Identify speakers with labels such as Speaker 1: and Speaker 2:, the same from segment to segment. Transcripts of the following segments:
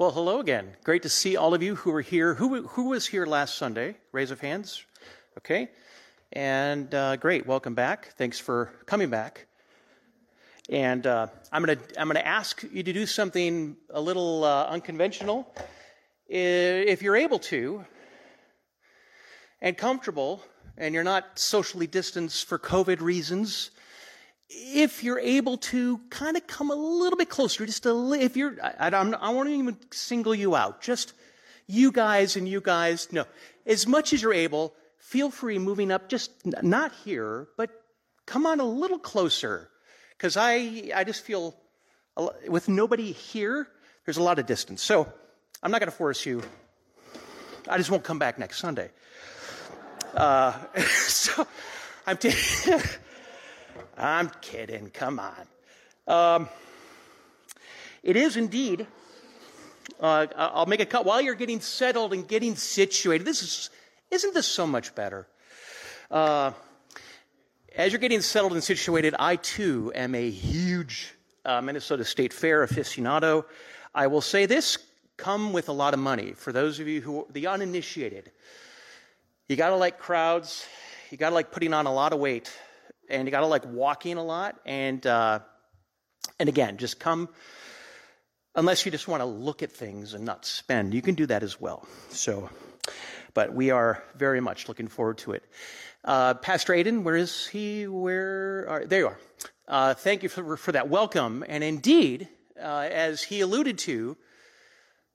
Speaker 1: Well, hello again. Great to see all of you who were here. Who, who was here last Sunday? Raise of hands. Okay. And uh, great. Welcome back. Thanks for coming back. And uh, I'm going to I'm to ask you to do something a little uh, unconventional. If you're able to and comfortable, and you're not socially distanced for COVID reasons, if you're able to kind of come a little bit closer, just a if you're, I, I, don't- I won't even single you out, just you guys and you guys, no, as much as you're able, feel free moving up, just not here, but come on a little closer, because I, I just feel with nobody here, there's a lot of distance. So I'm not going to force you. I just won't come back next Sunday. Uh, so I'm. T- I'm kidding. Come on. Um, it is indeed. Uh, I'll make a cut while you're getting settled and getting situated. This is, isn't this so much better? Uh, as you're getting settled and situated, I too am a huge uh, Minnesota State Fair aficionado. I will say this: come with a lot of money. For those of you who the uninitiated, you got to like crowds. You got to like putting on a lot of weight, and you got to like walking a lot. And uh, and again, just come. Unless you just want to look at things and not spend, you can do that as well. So, but we are very much looking forward to it. Uh, Pastor Aiden, where is he? Where are there? You are. Uh, thank you for, for that welcome. And indeed, uh, as he alluded to,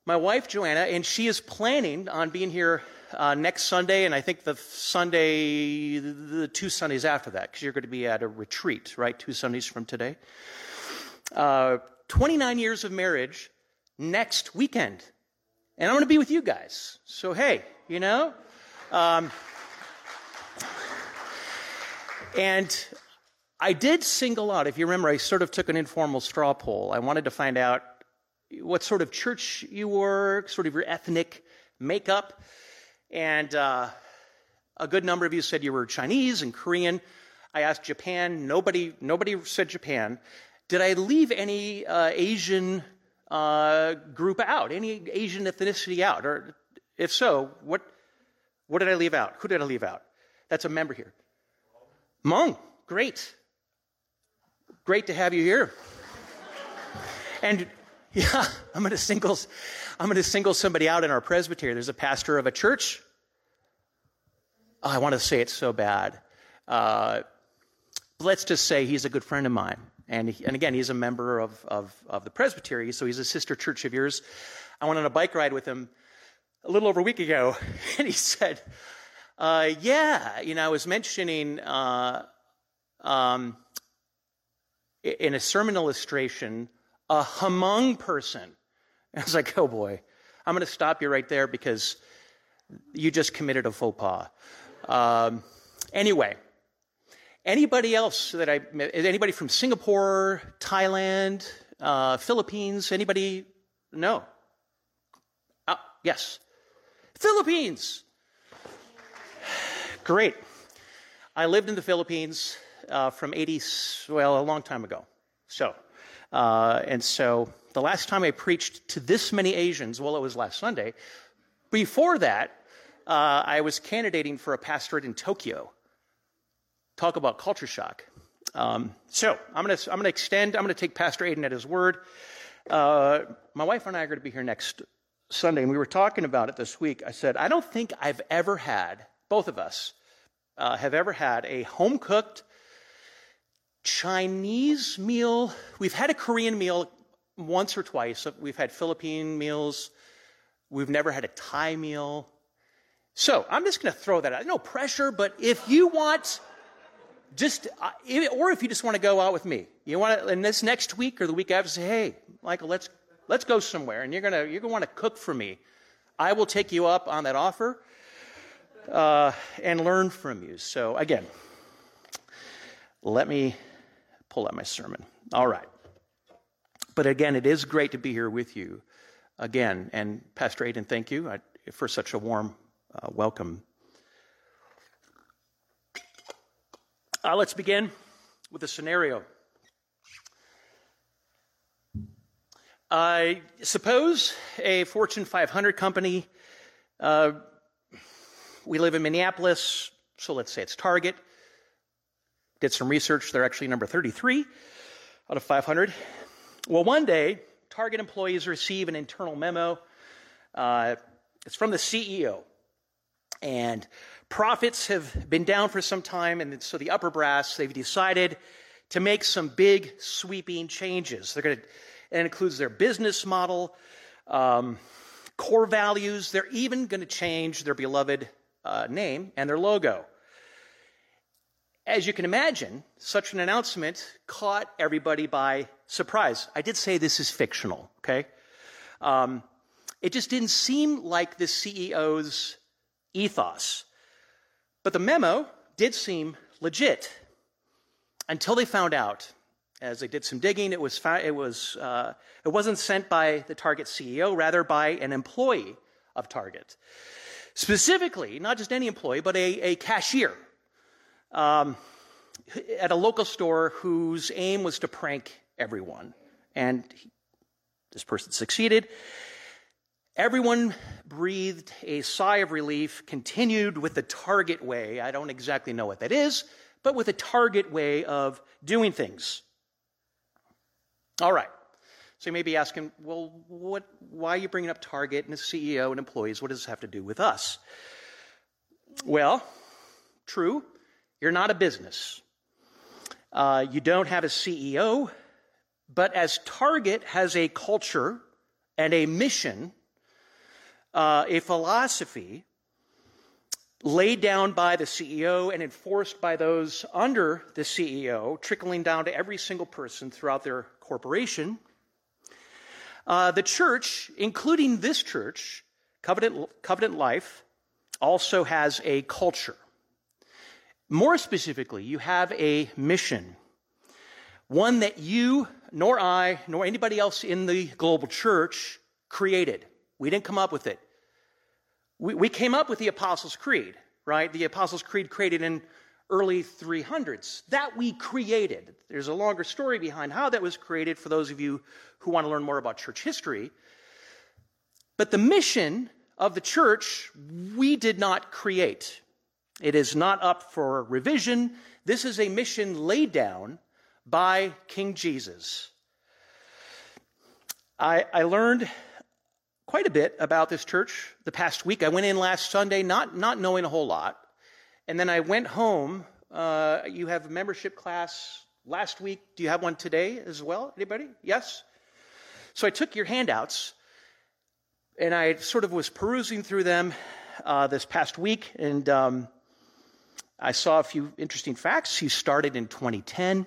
Speaker 1: my wife Joanna, and she is planning on being here uh, next Sunday, and I think the Sunday, the two Sundays after that, because you're going to be at a retreat, right? Two Sundays from today. Uh, 29 years of marriage next weekend, and I'm going to be with you guys. So hey, you know. Um, and I did single out, if you remember, I sort of took an informal straw poll. I wanted to find out what sort of church you were, sort of your ethnic makeup. And uh, a good number of you said you were Chinese and Korean. I asked Japan. Nobody, nobody said Japan. Did I leave any uh, Asian uh, group out? Any Asian ethnicity out? Or if so, what, what did I leave out? Who did I leave out? That's a member here. Hmong, great. Great to have you here. And yeah, I'm going to single, I'm going to single somebody out in our presbytery. There's a pastor of a church. Oh, I want to say it so bad. Uh, let's just say he's a good friend of mine. And, he- and again, he's a member of, of, of the presbytery, so he's a sister church of yours. I went on a bike ride with him a little over a week ago, and he said, uh, Yeah, you know, I was mentioning uh, um, in a sermon illustration a Hmong person. And I was like, Oh boy, I'm going to stop you right there because you just committed a faux pas. Um, anyway, anybody else that I is anybody from Singapore, Thailand, uh, Philippines? Anybody? No. Uh, yes, Philippines. Great. I lived in the Philippines uh, from 80, well, a long time ago. So, uh, and so the last time I preached to this many Asians, well, it was last Sunday. Before that, uh, I was candidating for a pastorate in Tokyo. Talk about culture shock. Um, so I'm going to I'm to extend. I'm going to take Pastor Aiden at his word. Uh, my wife and I are going to be here next Sunday, and we were talking about it this week. I said I don't think I've ever had both of us uh, have ever had a home cooked Chinese meal. We've had a Korean meal once or twice. We've had Philippine meals. We've never had a Thai meal. So I'm just going to throw that out. No pressure, but if you want, just uh, or if you just want to go out with me, you want to in this next week or the week after, say, hey, Michael, let's let's go somewhere, and you're gonna you're gonna want to cook for me. I will take you up on that offer uh, and learn from you. So again, let me pull out my sermon. All right. But again, it is great to be here with you again. And Pastor Aiden, thank you uh, for such a warm uh, welcome. Uh, let's begin with a scenario. I suppose a Fortune 500 company, uh, we live in Minneapolis, so let's say it's Target. Did some research, they're actually number 33 out of 500. Well, one day, Target employees receive an internal memo. Uh, it's from the CEO. And profits have been down for some time, and so the upper brass, they've decided to make some big, sweeping changes. They're going to it includes their business model, um, core values. They're even going to change their beloved uh, name and their logo. As you can imagine, such an announcement caught everybody by surprise. I did say this is fictional, okay? Um, it just didn't seem like the CEO's ethos. But the memo did seem legit until they found out as they did some digging, it was it was uh, it wasn't sent by the Target CEO, rather by an employee of Target. Specifically, not just any employee, but a, a cashier um, at a local store whose aim was to prank everyone, and he, this person succeeded. Everyone breathed a sigh of relief, continued with the Target way. I don't exactly know what that is, but with a Target way of doing things. All right. So you may be asking, well, what, why are you bringing up Target and the CEO and employees? What does this have to do with us? Well, true, you're not a business. Uh, you don't have a CEO, but as Target has a culture and a mission, uh, a philosophy laid down by the CEO and enforced by those under the CEO, trickling down to every single person throughout their corporation. Uh, the church, including this church, Covenant, Covenant Life, also has a culture. More specifically, you have a mission, one that you, nor I, nor anybody else in the global church created. We didn't come up with it. We, we came up with the Apostles' Creed, right? The Apostles' Creed created in early 300s. That we created. There's a longer story behind how that was created for those of you who want to learn more about church history. But the mission of the church, we did not create. It is not up for revision. This is a mission laid down by King Jesus. I, I learned quite a bit about this church the past week. I went in last Sunday not, not knowing a whole lot. And then I went home. Uh, you have a membership class last week. Do you have one today as well? Anybody? Yes? So I took your handouts and I sort of was perusing through them uh, this past week, and um, I saw a few interesting facts. He started in 2010.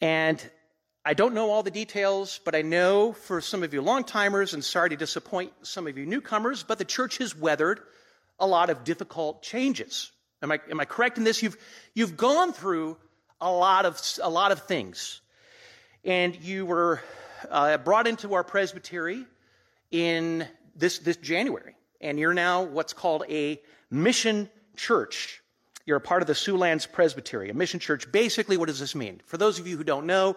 Speaker 1: And I don't know all the details, but I know for some of you long timers, and sorry to disappoint some of you newcomers, but the church has weathered a lot of difficult changes. Am I, am I correct in this? You've, you've gone through a lot of, a lot of things. And you were uh, brought into our presbytery in this, this January. And you're now what's called a mission church. You're a part of the Siouxlands Presbytery, a mission church. Basically, what does this mean? For those of you who don't know,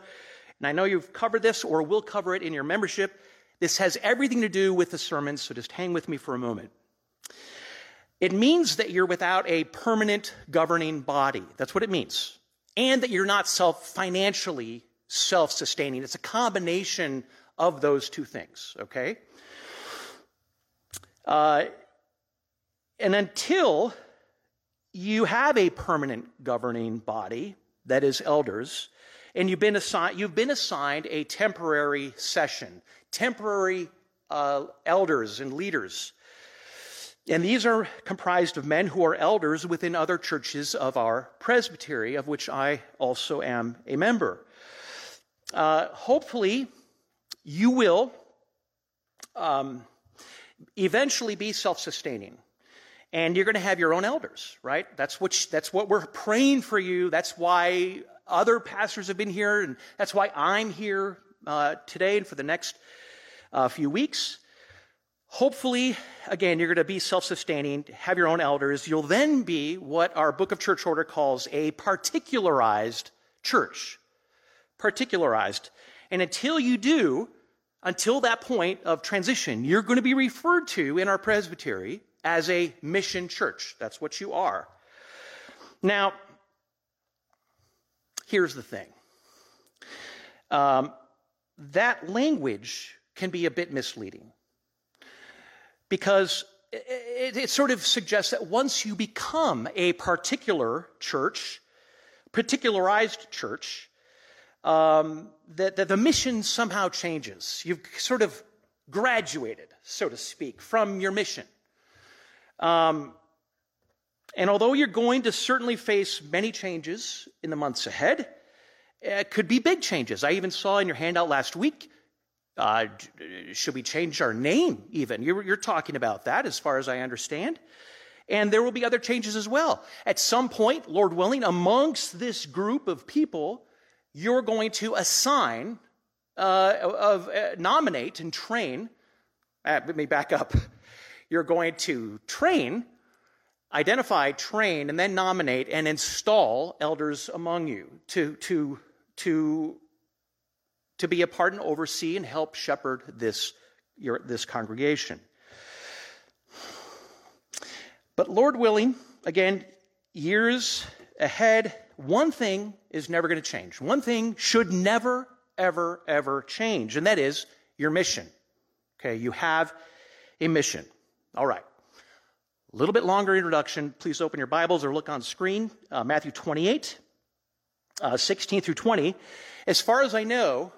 Speaker 1: and I know you've covered this or will cover it in your membership, this has everything to do with the sermons, so just hang with me for a moment. It means that you're without a permanent governing body. That's what it means. And that you're not self financially self sustaining. It's a combination of those two things, okay? Uh, and until you have a permanent governing body, that is elders, and you've been assigned, you've been assigned a temporary session, temporary uh, elders and leaders and these are comprised of men who are elders within other churches of our presbytery, of which I also am a member. Uh, hopefully, you will um, eventually be self sustaining. And you're going to have your own elders, right? That's what, that's what we're praying for you. That's why other pastors have been here, and that's why I'm here uh, today and for the next uh, few weeks. Hopefully, again, you're going to be self sustaining, have your own elders. You'll then be what our Book of Church Order calls a particularized church. Particularized. And until you do, until that point of transition, you're going to be referred to in our presbytery as a mission church. That's what you are. Now, here's the thing um, that language can be a bit misleading because it, it, sort of suggests that once you become a particular church, particularized church, um, that, that the mission somehow changes. You've sort of graduated, so to speak, from your mission. Um, and although you're going to certainly face many changes in the months ahead, it could be big changes. I even saw in your handout last week uh, should we change our name even? You're, you're talking about that as far as I understand. And there will be other changes as well. At some point, Lord willing, amongst this group of people, you're going to assign, uh, of, uh, nominate and train. Uh, let me back up. You're going to train, identify, train, and then nominate and install elders among you to, to, to to be a part and oversee and help shepherd this, your, this congregation. But Lord willing, again, years ahead, one thing is never going to change. One thing should never, ever, ever change, and that is your mission. Okay, you have a mission. All right. A little bit longer introduction. Please open your Bibles or look on screen. Uh, Matthew 28, uh, 16 through 20. As far as I know,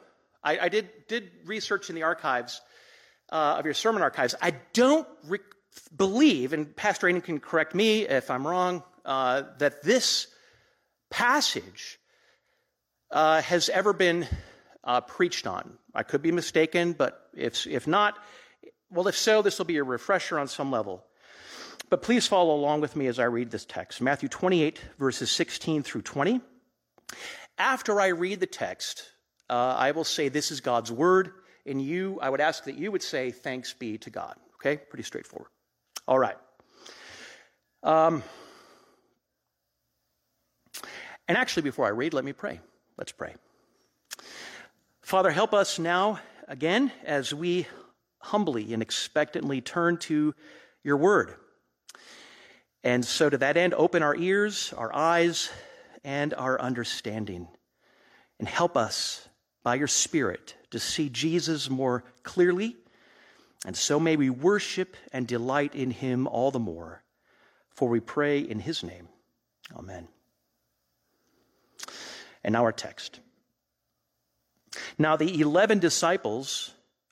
Speaker 1: I, I did, did research in the archives uh, of your sermon archives. I don't re- believe, and Pastor Aiden can correct me if I'm wrong, uh, that this passage uh, has ever been uh, preached on. I could be mistaken, but if, if not, well, if so, this will be a refresher on some level. But please follow along with me as I read this text Matthew 28, verses 16 through 20. After I read the text, uh, I will say, This is God's word. And you, I would ask that you would say, Thanks be to God. Okay? Pretty straightforward. All right. Um, and actually, before I read, let me pray. Let's pray. Father, help us now again as we humbly and expectantly turn to your word. And so, to that end, open our ears, our eyes, and our understanding. And help us by your Spirit to see Jesus more clearly, and so may we worship and delight in him all the more. For we pray in his name. Amen. And now our text. Now the eleven disciples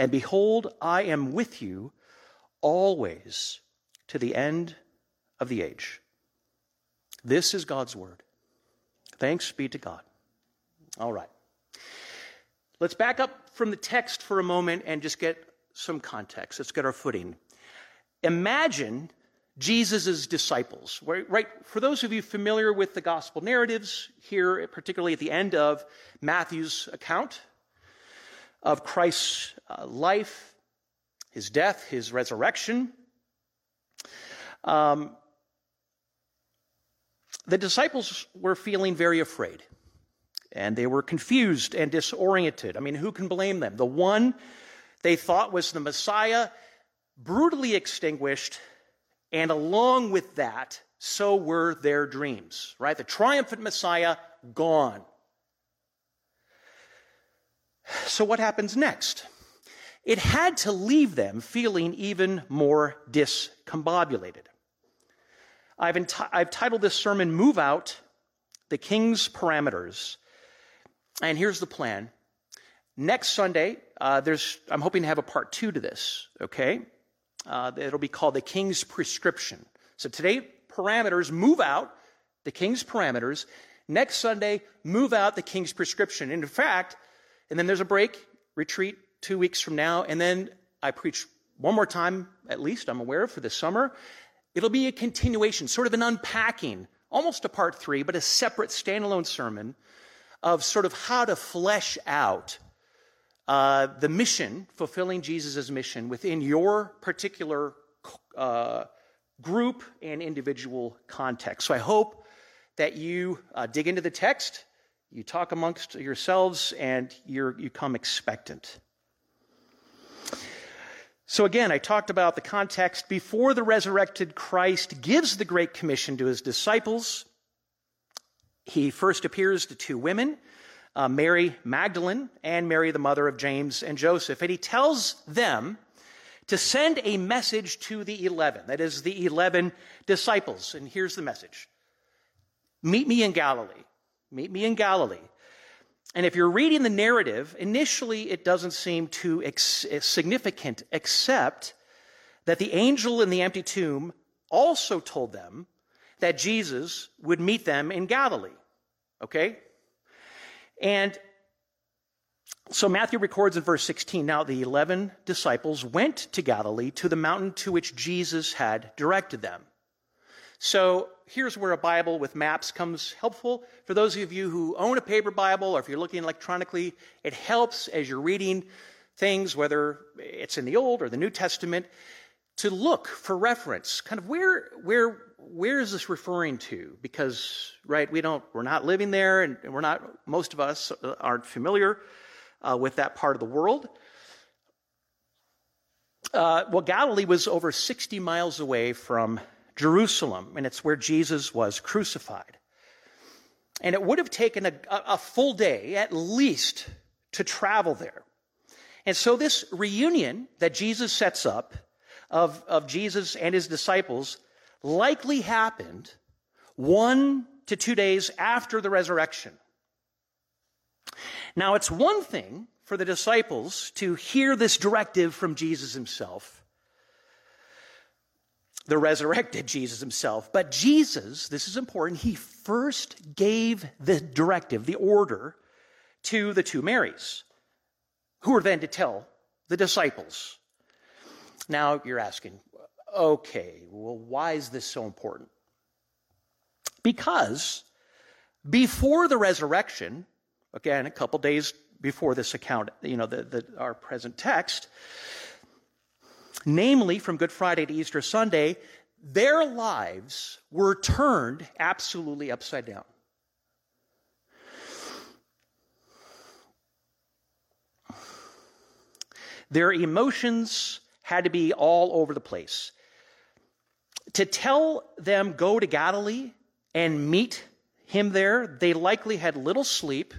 Speaker 1: And behold, I am with you always to the end of the age. This is God's word. Thanks be to God. All right. Let's back up from the text for a moment and just get some context. Let's get our footing. Imagine Jesus' disciples, right? For those of you familiar with the gospel narratives, here, particularly at the end of Matthew's account of Christ's uh, life, his death, his resurrection, um, the disciples were feeling very afraid and they were confused and disoriented. I mean, who can blame them? The one they thought was the Messiah, brutally extinguished, and along with that, so were their dreams, right? The triumphant Messiah gone. So, what happens next? It had to leave them feeling even more discombobulated. I've, enti- I've titled this sermon, Move Out the King's Parameters and here's the plan. Next Sunday, uh, there's, I'm hoping to have a part two to this, okay? Uh, it'll be called the King's Prescription. So today, parameters move out the King's parameters. Next Sunday, move out the King's prescription. And in fact, and then there's a break, retreat two weeks from now, and then I preach one more time, at least, I'm aware of, for this summer. It'll be a continuation, sort of an unpacking, almost a part three, but a separate standalone sermon of sort of how to flesh out uh, the mission, fulfilling Jesus' mission within your particular uh, group and individual context. So I hope that you uh, dig into the text, you talk amongst yourselves, and you you come expectant. So, again, I talked about the context before the resurrected Christ gives the Great Commission to his disciples. He first appears to two women, uh, Mary Magdalene and Mary, the mother of James and Joseph, and he tells them to send a message to the 11, that is, the 11 disciples. And here's the message Meet me in Galilee. Meet me in Galilee. And if you're reading the narrative, initially it doesn't seem too ex- eh, significant, except that the angel in the empty tomb also told them that Jesus would meet them in Galilee. Okay? And so Matthew records in verse 16 now the 11 disciples went to Galilee to the mountain to which Jesus had directed them. So here's where a Bible with maps comes helpful. For those of you who own a paper Bible or if you're looking electronically, it helps as you're reading things, whether it's in the Old or the New Testament, to look for reference. Kind of where, where, where is this referring to? Because, right, we don't, we're not living there and we're not, most of us aren't familiar uh, with that part of the world. Uh, well, Galilee was over 60 miles away from Jerusalem, and it's where Jesus was crucified. And it would have taken a, a full day, at least, to travel there. And so, this reunion that Jesus sets up of, of Jesus and his disciples likely happened one to two days after the resurrection. Now, it's one thing for the disciples to hear this directive from Jesus himself, the resurrected Jesus himself. But Jesus, this is important, he first gave the directive, the order, to the two Marys, who were then to tell the disciples. Now you're asking, okay, well, why is this so important? Because before the resurrection, again, a couple days before this account, you know, the, the, our present text, namely from Good Friday to Easter Sunday, their lives were turned absolutely upside down. Their emotions had to be all over the place. To tell them, go to Galilee and meet him there, they likely had little sleep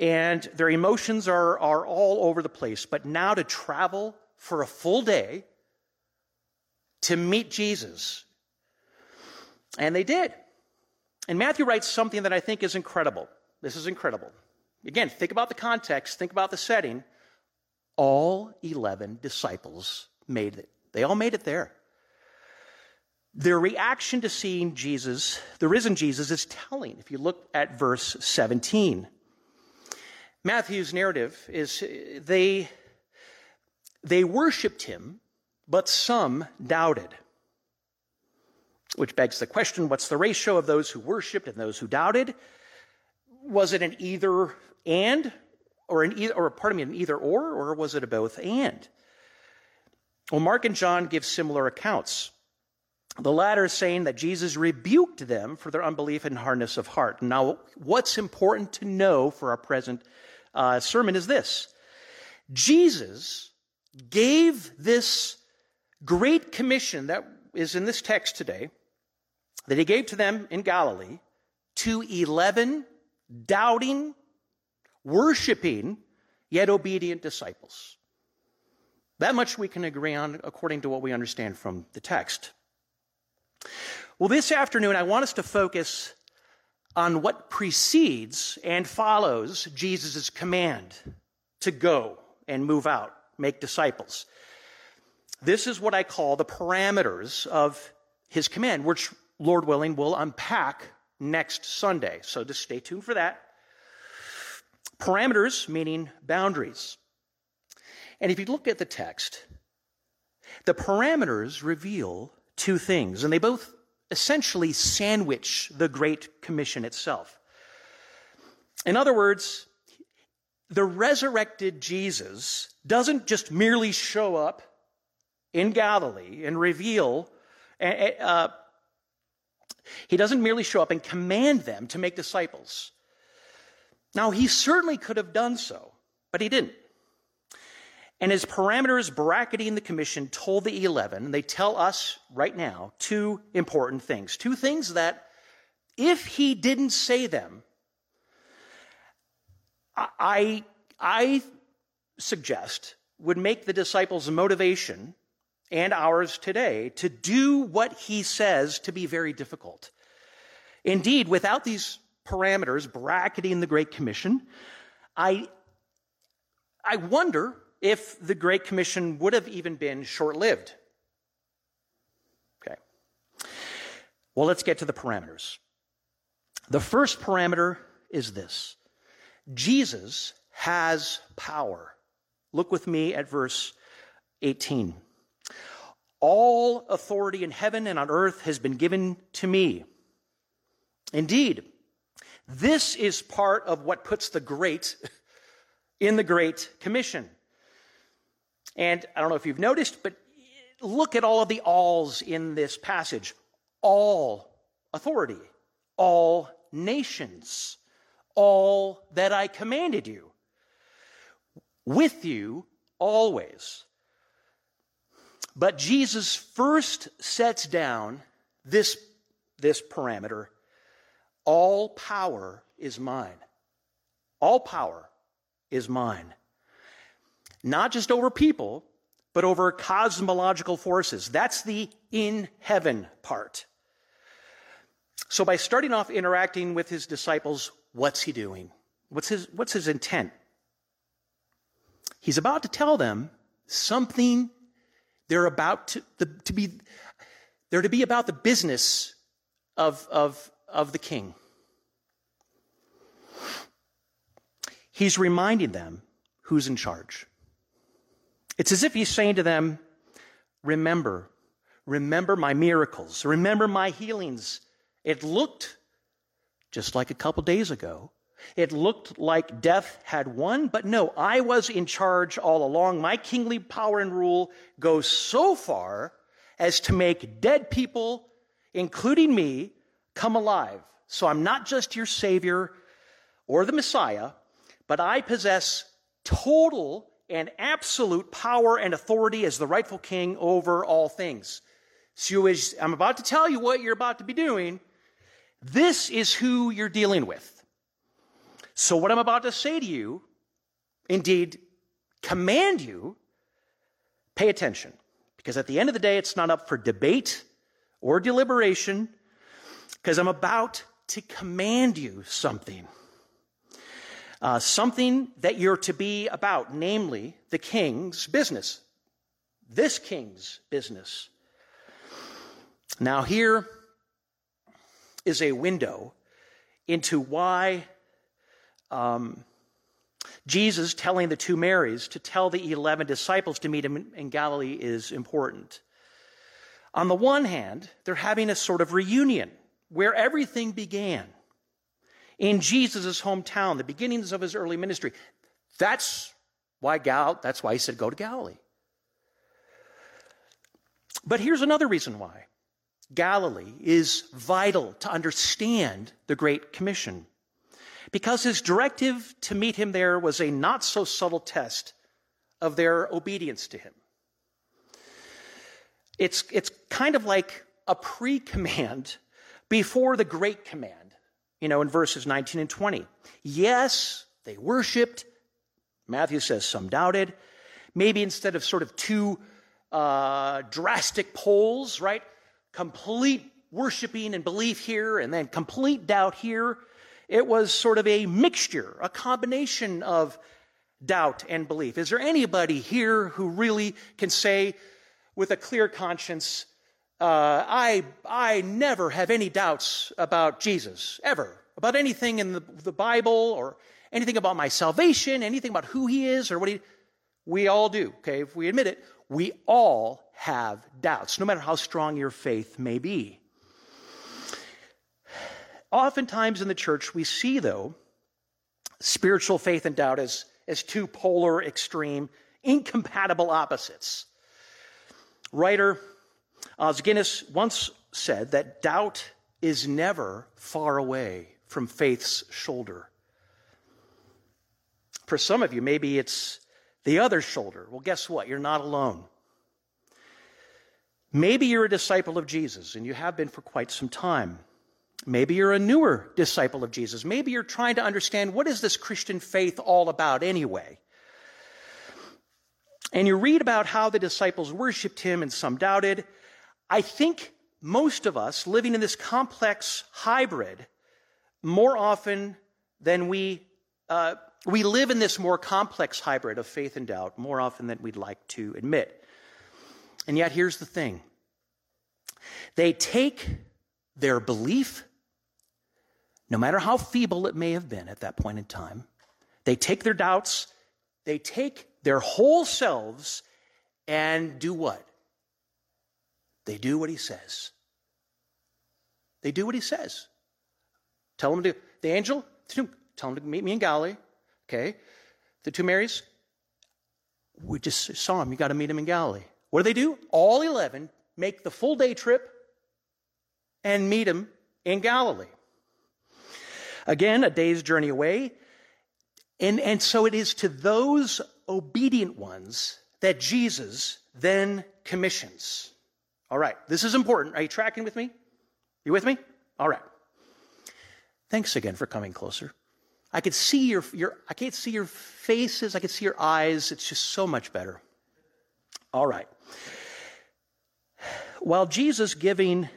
Speaker 1: and their emotions are, are all over the place. But now to travel for a full day to meet Jesus. And they did. And Matthew writes something that I think is incredible. This is incredible. Again, think about the context, think about the setting. All 11 disciples made it. They all made it there. Their reaction to seeing Jesus, the risen Jesus, is telling. If you look at verse 17, Matthew's narrative is they, they worshiped him, but some doubted. Which begs the question what's the ratio of those who worshiped and those who doubted? Was it an either and, or an either, or pardon me, an either or, or was it a both and? Well, Mark and John give similar accounts. The latter saying that Jesus rebuked them for their unbelief and hardness of heart. Now, what's important to know for our present uh, sermon is this Jesus gave this great commission that is in this text today, that he gave to them in Galilee, to 11 doubting, worshiping, yet obedient disciples. That much we can agree on according to what we understand from the text. Well, this afternoon, I want us to focus on what precedes and follows Jesus' command to go and move out, make disciples. This is what I call the parameters of his command, which, Lord willing, we'll unpack next Sunday. So just stay tuned for that. Parameters meaning boundaries. And if you look at the text, the parameters reveal two things, and they both essentially sandwich the Great Commission itself. In other words, the resurrected Jesus doesn't just merely show up in Galilee and reveal, uh, he doesn't merely show up and command them to make disciples. Now, he certainly could have done so, but he didn't. And his parameters bracketing the commission told the 11, and they tell us right now two important things. Two things that, if he didn't say them, I, I suggest would make the disciples' motivation and ours today to do what he says to be very difficult. Indeed, without these parameters bracketing the Great Commission, I, I wonder if the Great Commission would have even been short lived. Okay. Well, let's get to the parameters. The first parameter is this Jesus has power. Look with me at verse 18. All authority in heaven and on earth has been given to me. Indeed, this is part of what puts the great in the Great Commission. And I don't know if you've noticed, but look at all of the alls in this passage. All authority, all nations, all that I commanded you, with you always. But Jesus first sets down this, this parameter all power is mine. All power is mine. Not just over people, but over cosmological forces. That's the in heaven part. So by starting off interacting with his disciples, what's he doing? What's his, what's his intent? He's about to tell them something they're about to, the, to be, they're to be about the business of, of, of the king. He's reminding them who's in charge. It's as if he's saying to them, Remember, remember my miracles, remember my healings. It looked just like a couple days ago. It looked like death had won, but no, I was in charge all along. My kingly power and rule goes so far as to make dead people, including me, come alive. So I'm not just your Savior or the Messiah, but I possess total and absolute power and authority as the rightful king over all things. So I'm about to tell you what you're about to be doing, this is who you're dealing with. So, what I'm about to say to you, indeed, command you, pay attention. Because at the end of the day, it's not up for debate or deliberation, because I'm about to command you something. Uh, something that you're to be about, namely the king's business. This king's business. Now, here is a window into why um, Jesus telling the two Marys to tell the 11 disciples to meet him in Galilee is important. On the one hand, they're having a sort of reunion where everything began in Jesus' hometown, the beginnings of his early ministry. That's why Gal, that's why he said go to Galilee. But here's another reason why. Galilee is vital to understand the Great Commission because his directive to meet him there was a not so subtle test of their obedience to him. It's, it's kind of like a pre command before the great command, you know, in verses 19 and 20. Yes, they worshiped. Matthew says some doubted. Maybe instead of sort of two uh, drastic poles, right? Complete worshiping and belief here, and then complete doubt here. It was sort of a mixture, a combination of doubt and belief. Is there anybody here who really can say with a clear conscience, uh, I, I never have any doubts about Jesus, ever, about anything in the, the Bible or anything about my salvation, anything about who he is or what he. We all do, okay? If we admit it, we all have doubts, no matter how strong your faith may be. Oftentimes in the church, we see, though, spiritual faith and doubt as, as two polar, extreme, incompatible opposites. Writer Os Guinness once said that doubt is never far away from faith's shoulder. For some of you, maybe it's the other shoulder. Well, guess what? You're not alone. Maybe you're a disciple of Jesus, and you have been for quite some time. Maybe you're a newer disciple of Jesus. Maybe you're trying to understand what is this Christian faith all about anyway. And you read about how the disciples worshiped him and some doubted. I think most of us living in this complex hybrid more often than we uh, we live in this more complex hybrid of faith and doubt more often than we'd like to admit. And yet, here's the thing they take their belief, no matter how feeble it may have been at that point in time, they take their doubts, they take their whole selves, and do what? They do what he says. They do what he says. Tell him to, the angel, tell him to meet me in Galilee. Okay? The two Marys, we just saw him. You got to meet him in Galilee. What do they do? All 11 make the full day trip and meet him in Galilee. Again, a day's journey away. And, and so it is to those obedient ones that Jesus then commissions. All right, this is important. Are you tracking with me? You with me? All right. Thanks again for coming closer. I could see your, your I can't see your faces, I could see your eyes. It's just so much better. All right. While Jesus giving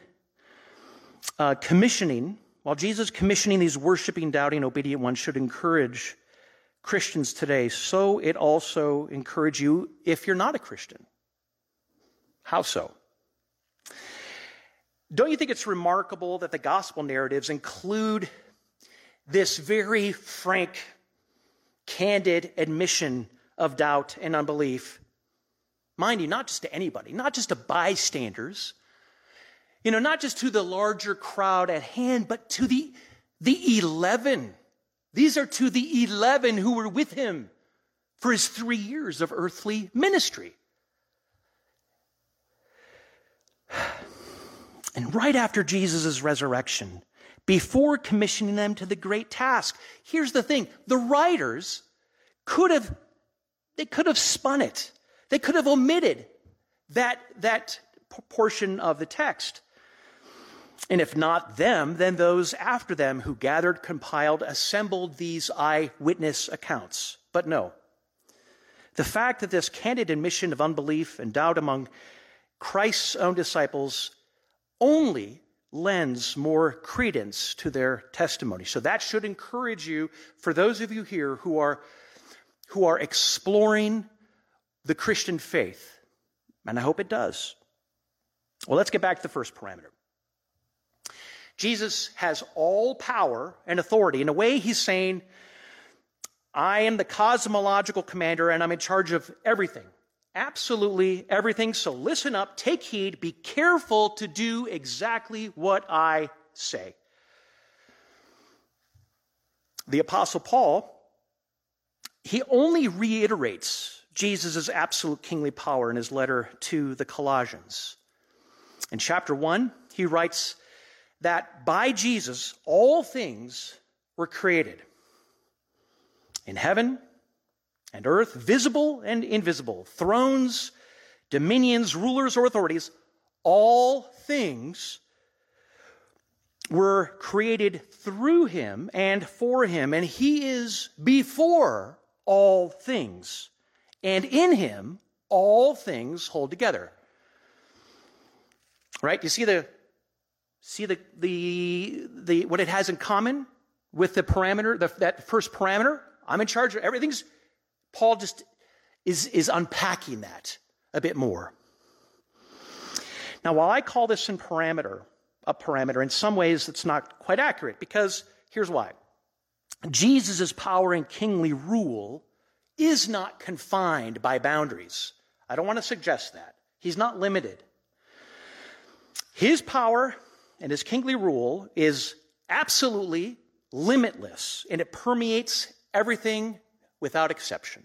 Speaker 1: uh, commissioning, while Jesus commissioning these worshiping, doubting, obedient ones should encourage Christians today, so it also encourage you if you're not a Christian. How so? Don't you think it's remarkable that the gospel narratives include this very frank, candid admission of doubt and unbelief. Mind you, not just to anybody, not just to bystanders, you know, not just to the larger crowd at hand, but to the, the 11. These are to the 11 who were with him for his three years of earthly ministry. And right after Jesus' resurrection, before commissioning them to the great task. Here's the thing the writers could have, they could have spun it, they could have omitted that, that portion of the text. And if not them, then those after them who gathered, compiled, assembled these eyewitness accounts. But no. The fact that this candid admission of unbelief and doubt among Christ's own disciples only lends more credence to their testimony. So that should encourage you for those of you here who are who are exploring the Christian faith. And I hope it does. Well, let's get back to the first parameter. Jesus has all power and authority. In a way, he's saying, I am the cosmological commander and I'm in charge of everything absolutely everything. So listen up, take heed, be careful to do exactly what I say. The Apostle Paul, he only reiterates Jesus' absolute kingly power in his letter to the Colossians. In chapter 1, he writes that by Jesus, all things were created in heaven and earth, visible and invisible, thrones, dominions, rulers, or authorities, all things were created through him and for him, and he is before all things. And in him, all things hold together. Right? You see the see the the the what it has in common with the parameter, the, that first parameter? I'm in charge of everything's Paul just is, is unpacking that a bit more. Now, while I call this in parameter, a parameter, in some ways it's not quite accurate because here's why. Jesus' power and kingly rule is not confined by boundaries. I don't want to suggest that. He's not limited. His power and his kingly rule is absolutely limitless, and it permeates everything without exception.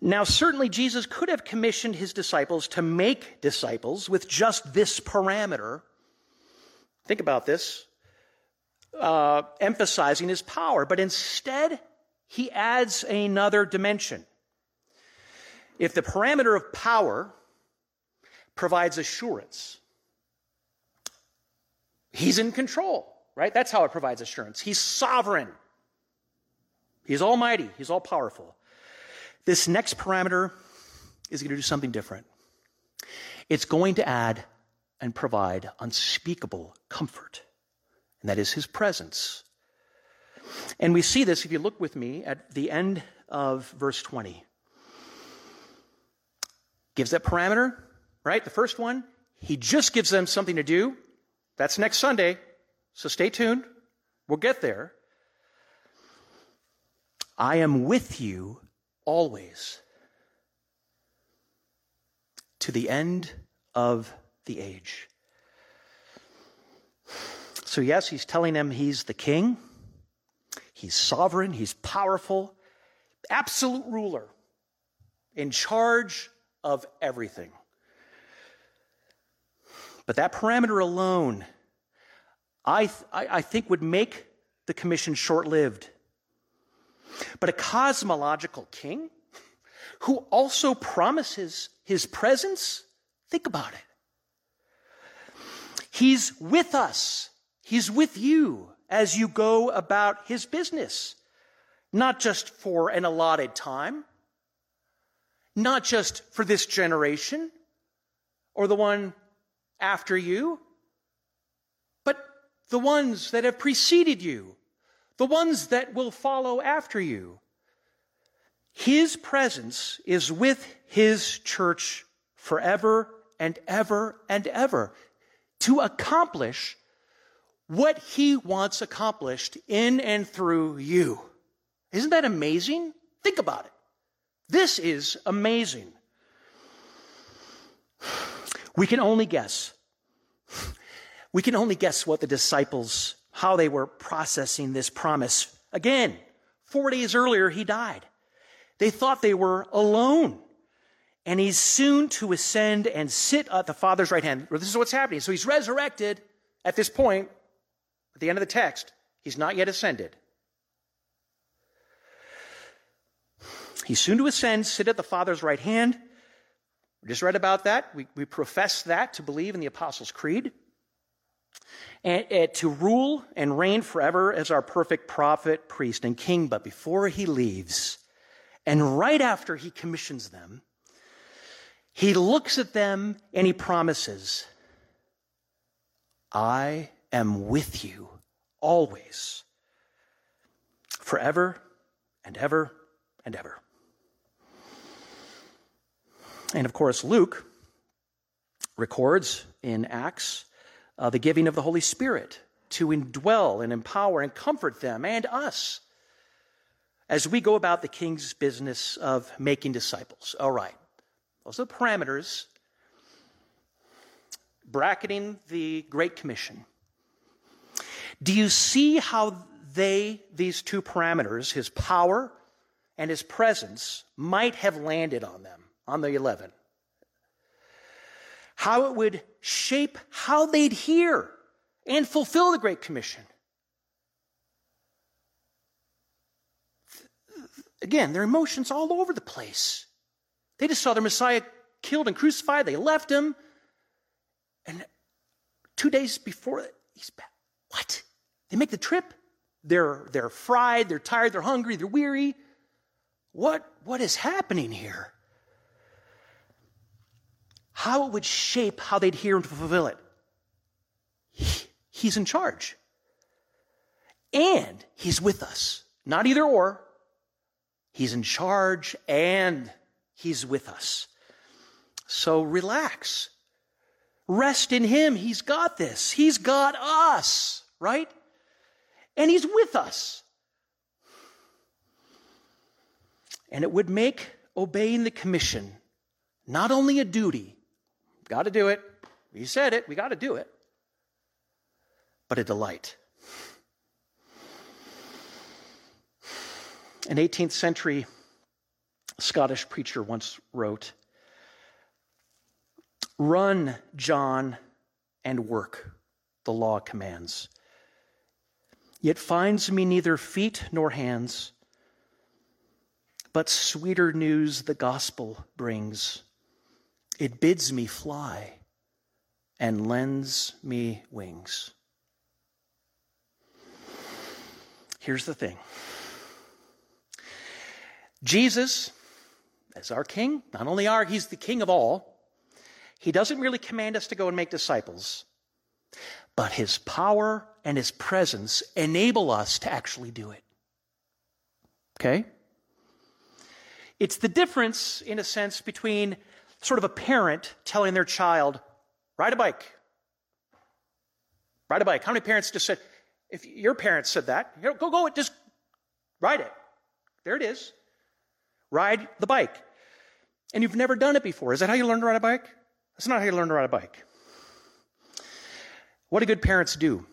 Speaker 1: Now, certainly, Jesus could have commissioned his disciples to make disciples with just this parameter. Think about this, uh, emphasizing his power, but instead, he adds another dimension. If the parameter of power provides assurance, he's in control, right? That's how it provides assurance. He's sovereign, he's almighty, he's all powerful. This next parameter is going to do something different. It's going to add and provide unspeakable comfort, and that is his presence. And we see this if you look with me at the end of verse 20. Gives that parameter, right? The first one, he just gives them something to do. That's next Sunday, so stay tuned. We'll get there. I am with you always to the end of the age. So, yes, he's telling them he's the king, he's sovereign, he's powerful, absolute ruler, in charge of everything. But that parameter alone, I, th- I think, would make the commission short lived. But a cosmological king who also promises his presence, think about it. He's with us, he's with you as you go about his business, not just for an allotted time, not just for this generation or the one after you, but the ones that have preceded you the ones that will follow after you. His presence is with his church forever and ever and ever to accomplish what he wants accomplished in and through you. Isn't that amazing? Think about it. This is amazing. We can only guess. We can only guess what the disciples how they were processing this promise. Again, four days earlier, he died. They thought they were alone. And he's soon to ascend and sit at the Father's right hand. This is what's happening. So he's resurrected at this point, at the end of the text. He's not yet ascended. He's soon to ascend, sit at the Father's right hand. We just read about that. We, we profess that to believe in the Apostles' Creed and, and to rule and reign forever as our perfect prophet, priest, and king. But before he leaves, and right after he commissions them, he looks at them and he promises, I am with you always, forever and ever and ever. And of course, Luke records in Acts uh, the giving of the Holy Spirit to indwell and empower and comfort them and us as we go about the king's business of making disciples. All right, those are the parameters bracketing the Great Commission. Do you see how they, these two parameters, his power and his presence, might have landed on them, on the 11? How it would shape how they'd hear and fulfill the Great Commission. Again, their emotions all over the place. They just saw their Messiah killed and crucified. They left him. And two days before, he's back. What? They make the trip. They're, they're fried, they're tired, they're hungry, they're weary. What, what is happening here? How it would shape how they'd hear and fulfill it. he's in charge. And he's with us. Not either or. He's in charge and he's with us. So relax. Rest in him. He's got this. He's got us, right? And he's with us. And it would make obeying the commission not only a duty, got to do it, he said it, we got to do it, but a delight. An 18th century Scottish preacher once wrote Run, John, and work, the law commands. Yet finds me neither feet nor hands, but sweeter news the gospel brings. It bids me fly and lends me wings. Here's the thing Jesus, as our king, not only our, he's the king of all. He doesn't really command us to go and make disciples, but his power and his presence enable us to actually do it. Okay? It's the difference, in a sense, between sort of a parent telling their child, ride a bike. Ride a bike. How many parents just said, if your parents said that, go, go, it, just ride it. There it is. Ride the bike. And you've never done it before. Is that how you learn to ride a bike? That's not how you learn to ride a bike. What do good parents do?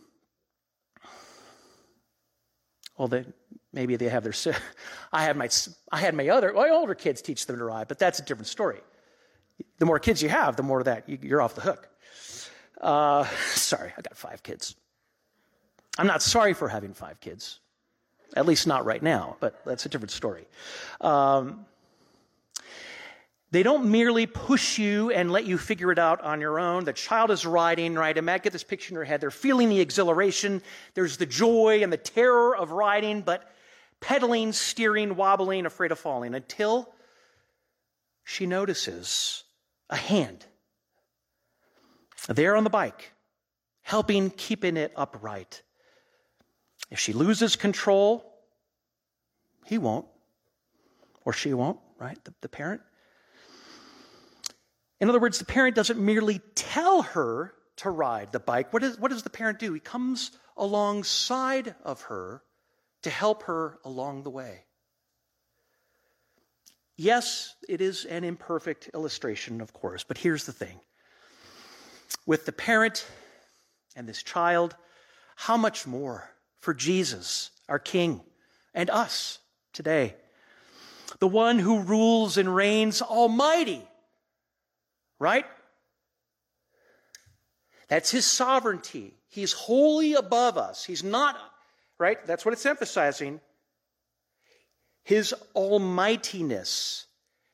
Speaker 1: Well, they, maybe they have their. I had my I had my other my older kids teach them to ride, but that's a different story. The more kids you have, the more that you're off the hook. Uh, sorry, I got five kids. I'm not sorry for having five kids, at least not right now, but that's a different story. Um, they don't merely push you and let you figure it out on your own. The child is riding, right? Matt, get this picture in your head. They're feeling the exhilaration. There's the joy and the terror of riding, but pedaling, steering, wobbling, afraid of falling until she notices a hand there on the bike, helping keeping it upright. If she loses control, he won't, or she won't, right? The, the parent. In other words, the parent doesn't merely tell her to ride the bike. What, is, what does the parent do? He comes alongside of her to help her along the way. Yes, it is an imperfect illustration, of course, but here's the thing. With the parent and this child, how much more for Jesus, our King, and us today? The one who rules and reigns almighty right? That's his sovereignty. He's wholly above us. He's not, right? That's what it's emphasizing. His almightiness,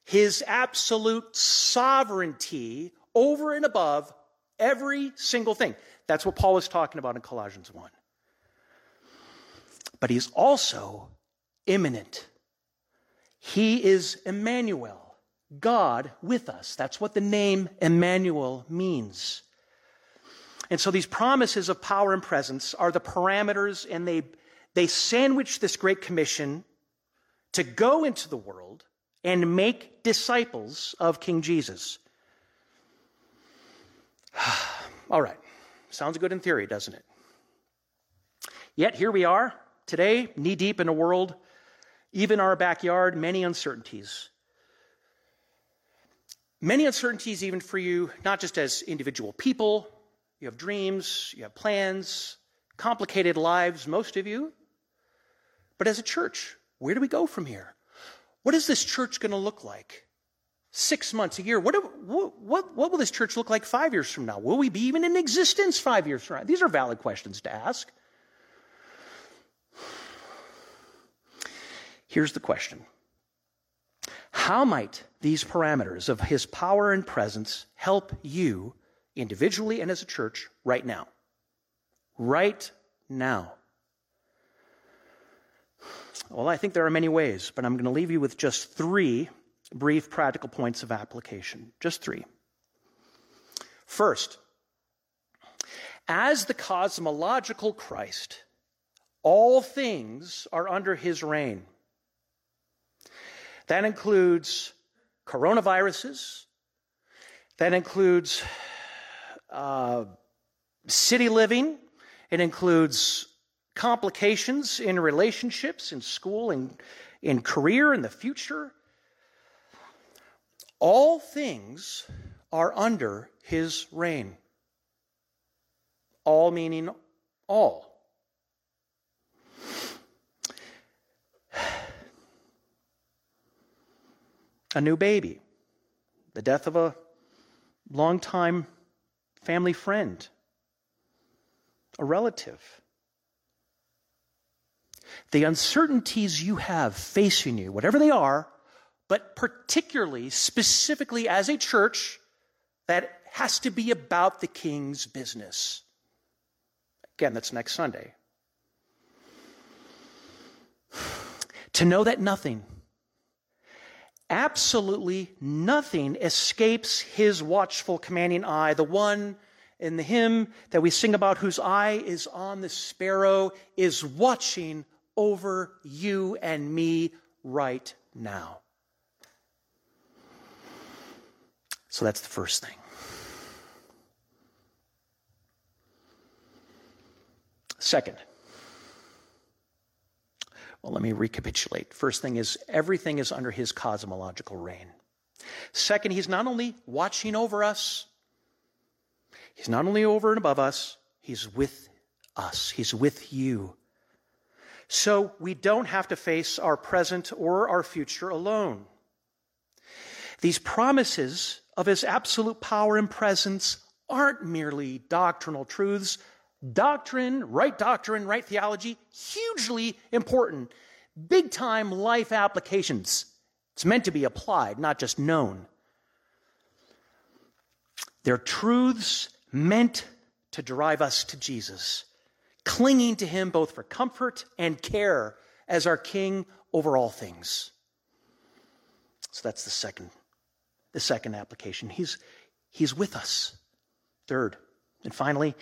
Speaker 1: his absolute sovereignty over and above every single thing. That's what Paul is talking about in Colossians 1. But he's also immanent. He is Emmanuel. God with us. That's what the name Emmanuel means. And so these promises of power and presence are the parameters, and they, they sandwich this great commission to go into the world and make disciples of King Jesus. All right. Sounds good in theory, doesn't it? Yet here we are today, knee deep in a world, even our backyard, many uncertainties. Many uncertainties, even for you, not just as individual people. You have dreams, you have plans, complicated lives, most of you. But as a church, where do we go from here? What is this church going to look like? Six months, a year. What, what, what, will this church look like five years from now? Will we be even in existence five years from now? These are valid questions to ask. Here's the question how might these parameters of his power and presence help you individually and as a church right now? Right now. Well, I think there are many ways, but I'm going to leave you with just three brief practical points of application. Just three. First, as the cosmological Christ, all things are under his reign. That includes coronaviruses. That includes uh, city living. It includes complications in relationships, in school, and in career, in the future. All things are under his reign. All meaning all. A new baby, the death of a longtime family friend, a relative. The uncertainties you have facing you, whatever they are, but particularly, specifically as a church, that has to be about the king's business. Again, that's next Sunday. To know that nothing, absolutely nothing escapes his watchful, commanding eye, the one in the hymn that we sing about, whose eye is on the sparrow, is watching over you and me right now. So that's the first thing. Second, well, let me recapitulate. First thing is everything is under his cosmological reign. Second, he's not only watching over us, he's not only over and above us, he's with us, he's with you. So we don't have to face our present or our future alone. These promises of his absolute power and presence aren't merely doctrinal truths. Doctrine, right doctrine, right theology, hugely important. Big time life applications. It's meant to be applied, not just known. They're truths meant to drive us to Jesus, clinging to him both for comfort and care as our king over all things. So that's the second the second application. He's, he's with us. Third, and finally,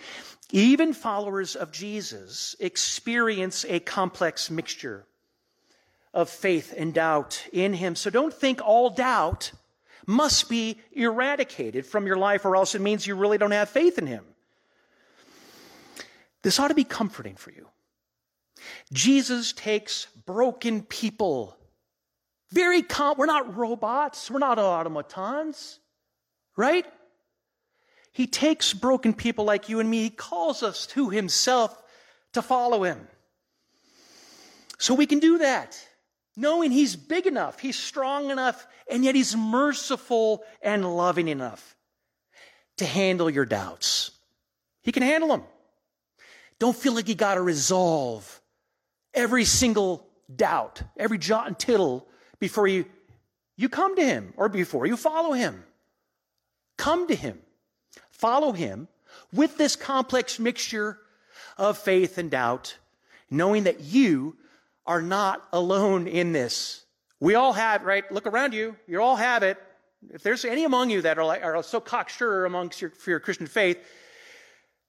Speaker 1: even followers of Jesus experience a complex mixture of faith and doubt in him. So don't think all doubt must be eradicated from your life, or else it means you really don't have faith in him. This ought to be comforting for you. Jesus takes broken people very calm. We're not robots. We're not automatons, right? He takes broken people like you and me. He calls us to himself to follow him. So we can do that, knowing he's big enough, he's strong enough, and yet he's merciful and loving enough to handle your doubts. He can handle them. Don't feel like you got to resolve every single doubt, every jot and tittle before you, you come to him or before you follow him. Come to him. Follow him with this complex mixture of faith and doubt, knowing that you are not alone in this. We all have, right? Look around you. You all have it. If there's any among you that are, like, are so cocksure amongst your, for your Christian faith,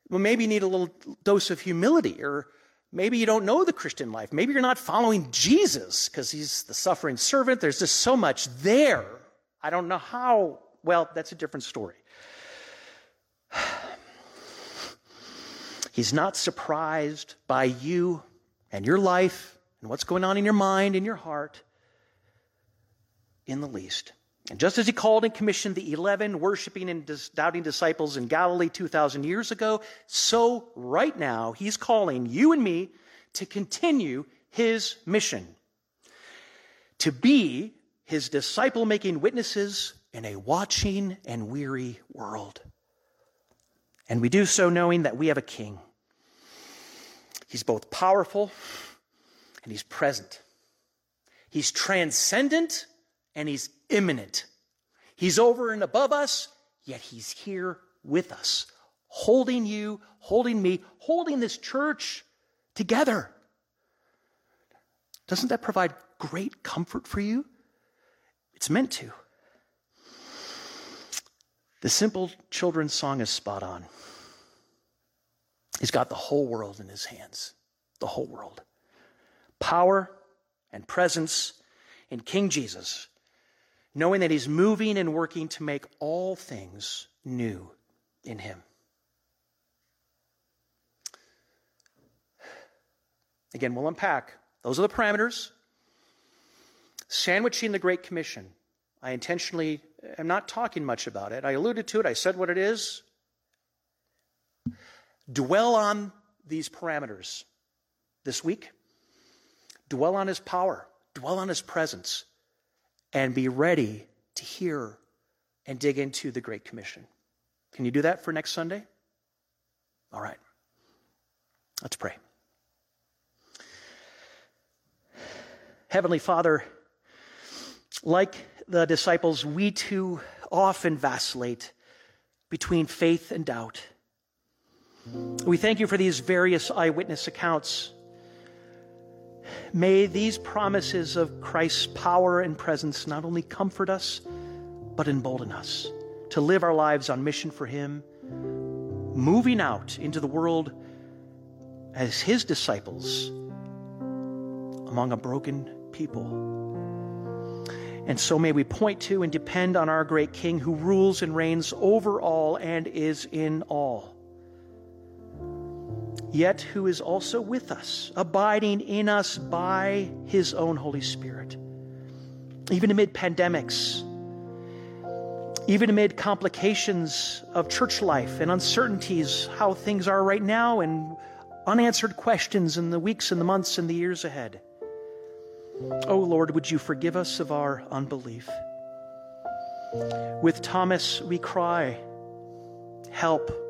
Speaker 1: well, maybe you need a little dose of humility or Maybe you don't know the Christian life. Maybe you're not following Jesus because he's the suffering servant. There's just so much there. I don't know how. Well, that's a different story. He's not surprised by you and your life and what's going on in your mind and your heart in the least. And just as he called and commissioned the 11 worshiping and doubting disciples in Galilee 2,000 years ago, so right now he's calling you and me to continue his mission to be his disciple making witnesses in a watching and weary world. And we do so knowing that we have a king. He's both powerful and he's present. He's transcendent and he's immanent. He's over and above us, yet he's here with us, holding you, holding me, holding this church together. Doesn't that provide great comfort for you? It's meant to. The simple children's song is spot on. He's got the whole world in his hands, the whole world. Power and presence in King Jesus knowing that He's moving and working to make all things new in Him. Again, we'll unpack. Those are the parameters. Sandwiching the Great Commission. I intentionally am not talking much about it. I alluded to it, I said what it is. Dwell on these parameters this week. Dwell on his power, dwell on his presence, and be ready to hear and dig into the Great Commission. Can you do that for next Sunday? All right. Let's pray. Heavenly Father, like the disciples, we too often vacillate between faith and doubt. We thank you for these various eyewitness accounts. May these promises of Christ's power and presence not only comfort us, but embolden us to live our lives on mission for Him, moving out into the world as His disciples among a broken people. And so may we point to and depend on our great King who rules and reigns over all and is in all. Yet who is also with us, abiding in us by his own Holy Spirit. Even amid pandemics, even amid complications of church life and uncertainties, how things are right now, and unanswered questions in the weeks and the months and the years ahead. Oh Lord, would you forgive us of our unbelief? With Thomas, we cry, Help.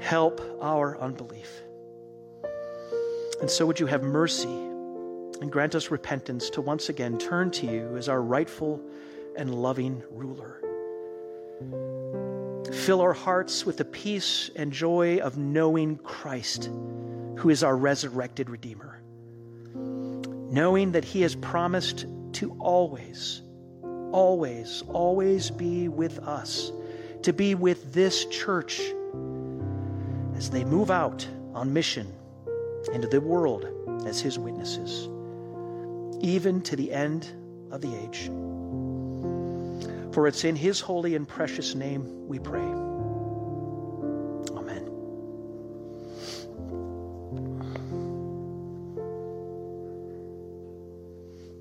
Speaker 1: Help our unbelief. And so would you have mercy and grant us repentance to once again turn to you as our rightful and loving ruler. Fill our hearts with the peace and joy of knowing Christ, who is our resurrected Redeemer knowing that He has promised to always, always, always be with us, to be with this church as they move out on mission into the world as His witnesses, even to the end of the age. For it's in His holy and precious name we pray.